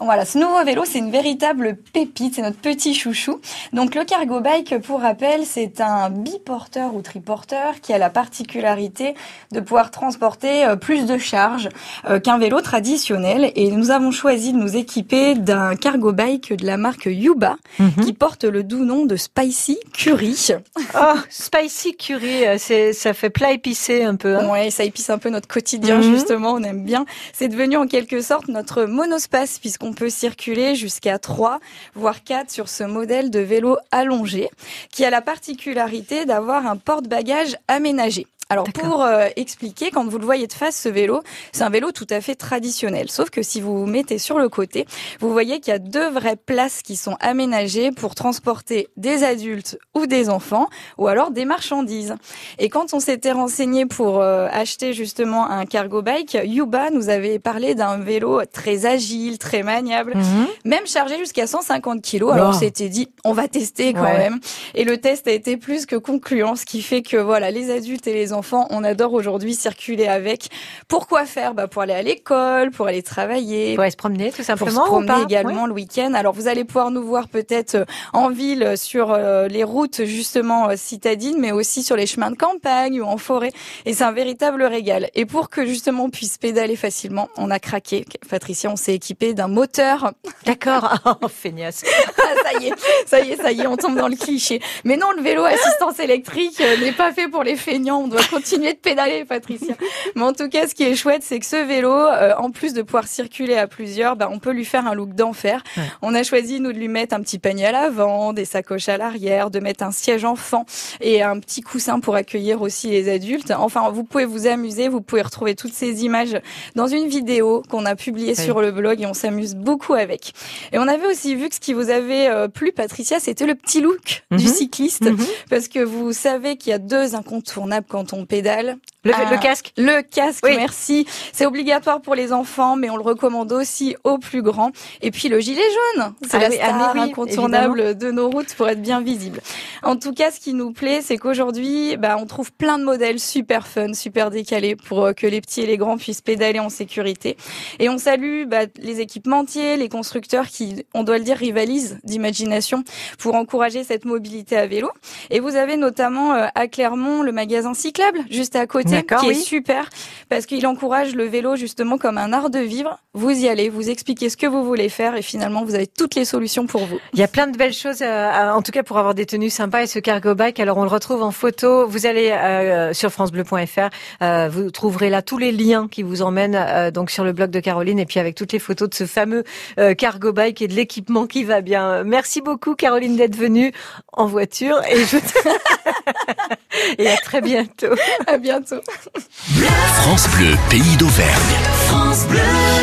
Voilà, ce nouveau vélo, c'est une véritable pépite, c'est notre petit chouchou. Donc le cargo bike, pour rappel, c'est un biporteur ou triporteur qui a la particularité de pouvoir transporter euh, plus de charge euh, qu'un vélo traditionnel. Et nous avons choisi de nous équiper d'un cargo bike de la marque Yuba, Mhm. qui porte le doux nom de Spicy Curry. Oh, spicy curry, euh, c'est ça fait plat épicé un peu. hein. Ouais, ça épice un peu notre quotidien Mhm. justement, on aime bien. C'est devenu en quelque sorte notre monospace puisqu'on peut circuler jusqu'à 3 voire 4 sur ce modèle de vélo allongé qui a la particularité d'avoir un porte-bagages aménagé. Alors pour euh, expliquer, quand vous le voyez de face, ce vélo, c'est un vélo tout à fait traditionnel. Sauf que si vous vous mettez sur le côté, vous voyez qu'il y a deux vraies places qui sont aménagées pour transporter des adultes ou des enfants, ou alors des marchandises. Et quand on s'était renseigné pour euh, acheter justement un cargo bike, Yuba nous avait parlé d'un vélo très agile, très maniable, Mhm. même chargé jusqu'à 150 kilos. Alors on s'était dit, on va tester quand Ouais. même. Et le test a été plus que concluant, ce qui fait que voilà, les adultes et les enfants, on adore aujourd'hui circuler avec. Pourquoi faire? Bah, Pour aller à l'école, pour aller travailler, Pour aller se promener tout pour simplement se ou promener pas? également le week-end. Alors vous allez pouvoir nous voir peut-être euh, en ville euh, sur euh, les routes justement euh, citadines, mais aussi sur les chemins de campagne ou en forêt. Et c'est un véritable régal. Et pour que justement on puisse pédaler facilement, on a craqué. Patricia, on s'est équipé d'un moteur. D'accord. Oh, feignasse. Ça y est, ça y est, ça y est, on tombe dans le cliché. Mais non, le vélo assistance électrique euh, n'est pas fait pour les feignants. On doit continuer de pédaler, Patricia. Mais en tout cas, ce qui est chouette, c'est que ce vélo, euh, en plus de pouvoir circuler à plusieurs, bah, on peut lui faire un look d'enfer. Ouais. On a choisi, nous, de lui mettre un petit panier à l'avant, des sacoches à l'arrière, de mettre un siège enfant et un petit coussin pour accueillir aussi les adultes. Enfin, vous pouvez vous amuser, vous pouvez retrouver toutes ces images dans une vidéo qu'on a publiée sur le blog et on s'amuse beaucoup avec. Et on avait aussi vu que ce qui vous avait euh, plu, Patricia, c'était le petit look du Mhm. cycliste, Mhm. parce que vous savez qu'il y a deux incontournables quand on pédale. Le, Ah. le casque Le casque, Oui. merci. C'est obligatoire pour les enfants, mais on le recommande aussi aux plus grands. Et puis le gilet jaune, c'est Ah la oui, star mais oui, incontournable de nos routes pour être bien visible. En tout cas, ce qui nous plaît, c'est qu'aujourd'hui, bah, on trouve plein de modèles super fun, super décalés pour euh, que les petits et les grands puissent pédaler en sécurité. Et on salue bah, les équipementiers, les constructeurs qui, on doit le dire, rivalisent d'imagination pour encourager cette mobilité à vélo. Et vous avez notamment euh, à Clermont le magasin cyclable juste à côté, qui oui. est super parce qu'il encourage le vélo justement comme un art de vivre. Vous y allez, vous expliquez ce que vous voulez faire et finalement vous avez toutes les solutions pour vous. Il y a plein de belles choses, euh, en tout cas pour avoir des tenues sympas et ce cargo bike. Alors on le retrouve en photo. Vous allez euh, sur francebleu.fr, euh, vous trouverez là tous les liens qui vous emmènent euh, donc sur le blog de Caroline et puis avec toutes les photos de ce fameux euh, cargo bike et de l'équipement qui va bien. Merci beaucoup Caroline d'être venue en voiture et je et à très bientôt. À bientôt. France Bleu, pays d'Auvergne. France Bleu.